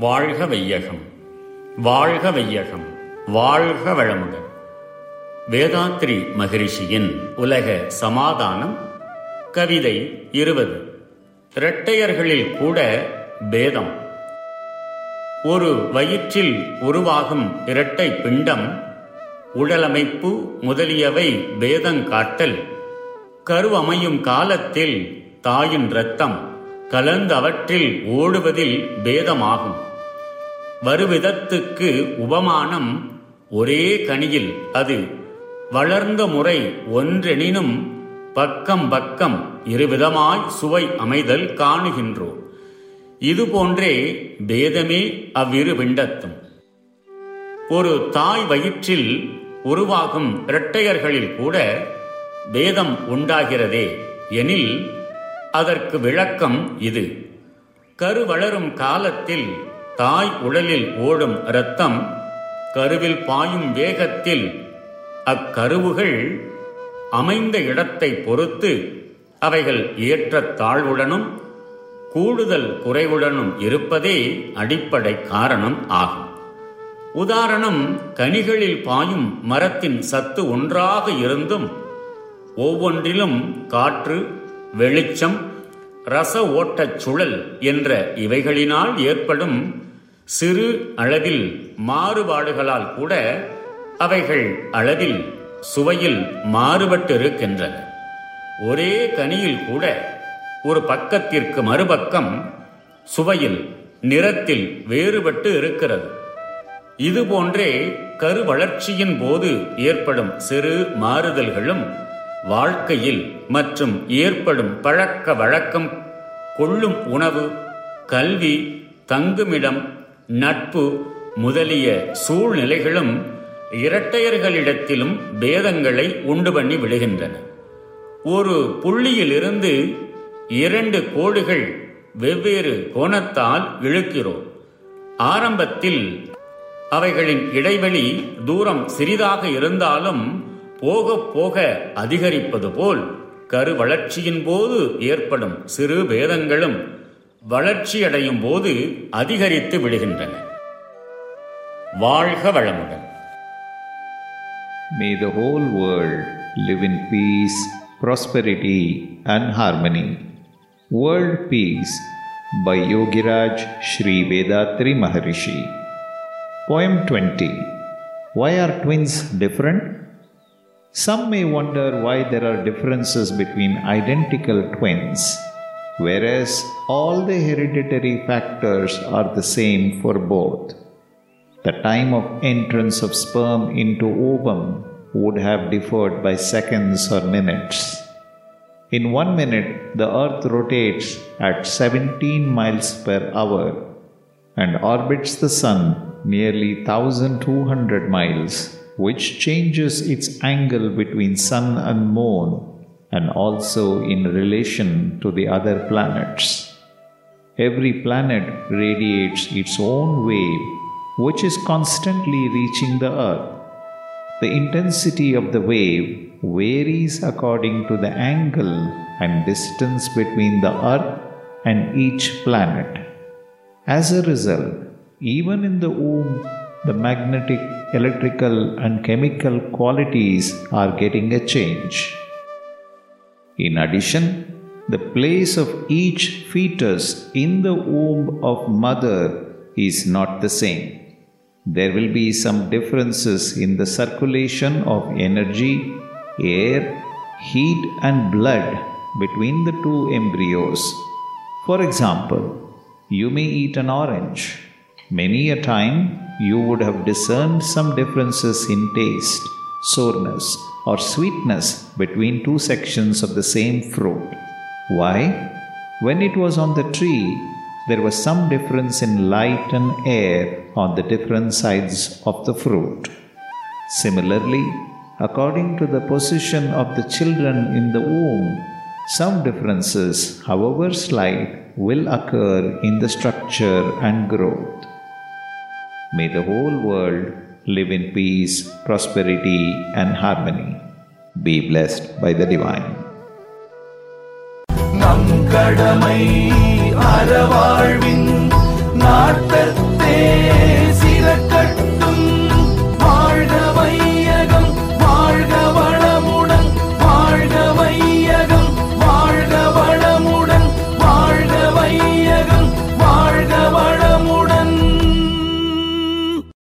வாழ்க வையகம் வாழ்க வையகம் வாழ்க வளமுடன் வேதாத்ரி மகரிஷியின் உலக சமாதானம் கவிதை இருபது. இரட்டையர்களில் கூட பேதம். ஒரு வயிற்றில் உருவாகும் இரட்டை பிண்டம் உடலமைப்பு முதலியவை பேதங்காட்டல். கருவமையும் காலத்தில் தாயின் இரத்தம் கலந்து அவற்றில் ஓடுவதில் பேதமாகும். வருவிதத்துக்கு உபமானம் ஒரே கனியில் அது வளர்ந்த முறை ஒன்றெனினும் பக்கம் பக்கம் இருவிதமாய் சுவை அமைதல் காணுகின்றோம் இதுபோன்றே பேதமே அவ்விரு பிண்டத்தும் ஒரு தாய் வயிற்றில் உருவாகும் இரட்டையர்களில் கூட பேதம் உண்டாகிறதே எனில் அதற்கு விளக்கம் இது. கரு வளரும் காலத்தில் தாய் உடலில் ஓடும் இரத்தம் கருவில் பாயும் வேகத்தில் அக்கருவுகள் அமைந்த இடத்தை பொறுத்து அவைகள் ஏற்ற தாழ்வுடனும் கூடுதல் குறைவுடனும் இருப்பதே அடிப்படை காரணம் ஆகும். உதாரணம் கனிகளில் பாயும் மரத்தின் சத்து ஒன்றாக இருந்தும் ஒவ்வொன்றிலும் காற்று வெளிச்சம் ரச ஓட்டச் சுழல் என்ற இவைகளினால் ஏற்படும் சிறு அளவில் மாறுபாடுகளால் கூட அவைகள் அளவில் சுவையில் மாறுபட்டிருக்கின்றன. ஒரே கனியில் கூட ஒரு பக்கத்திற்கு மறுபக்கம் சுவையில் நிறத்தில் வேறுபட்டு இருக்கிறது. இதுபோன்றே கரு வளர்ச்சியின் போது ஏற்படும் சிறு மாறுதல்களும் வாழ்க்கையில் மற்றும் ஏற்படும் பழக்க வழக்கம் கொள்ளும் உணவு கல்வி தங்குமிடம் நட்பு முதலிய சூழ்நிலைகளும் இரட்டையர்களிடத்திலும் பேதங்களை உண்டு பண்ணி விடுகின்றன. ஒரு புள்ளியிலிருந்து இரண்டு கோடுகள் வெவ்வேறு கோணத்தால் இழுக்கிறோம். ஆரம்பத்தில் அவைகளின் இடைவெளி தூரம் சிறிதாக இருந்தாலும் போக போக அதிகரிப்பது போல் கரு வளர்ச்சியின் போது ஏற்படும் சிறு பேதங்களும் வளர்ச்சியடையும் போது அதிகரித்து விடுகின்றன வாழ்க வளமுடன் May the whole world live in peace, prosperity, and harmony. World Peace by Yogiraj Sri Vedatri Maharishi. Poem 20 Why are twins different? Some may wonder why there are differences between identical twins, whereas all the hereditary factors are the same for both. The time of entrance of sperm into ovum would have differed by seconds or minutes. In one minute, the earth rotates at 17 miles per hour and orbits the sun nearly 1200 miles, which changes its angle between sun and moon and also in relation to the other planets. Every planet radiates its own wave, which is constantly reaching the earth. The intensity of the wave varies according to the angle and distance between the earth and each planet. As a result, even in the womb, the magnetic, electrical, and chemical qualities are getting a change. In addition, the place of each fetus in the womb of mother is not the same. There will be some differences in the circulation of energy, air, heat, and blood between the two embryos. For example, you may eat an orange. Many a time you would have discerned some differences in taste, sourness, or sweetness between two sections of the same fruit. Why? When it was on the tree, there was some difference in light and air on the different sides of the fruit. Similarly, according to the position of the children in the womb, some differences, however slight, will occur in the structure and growth. May the whole world live in peace, prosperity, and harmony. Be blessed by the Divine. நம் கடமை அறவாழ்வின் நாட்டத்தை Amen.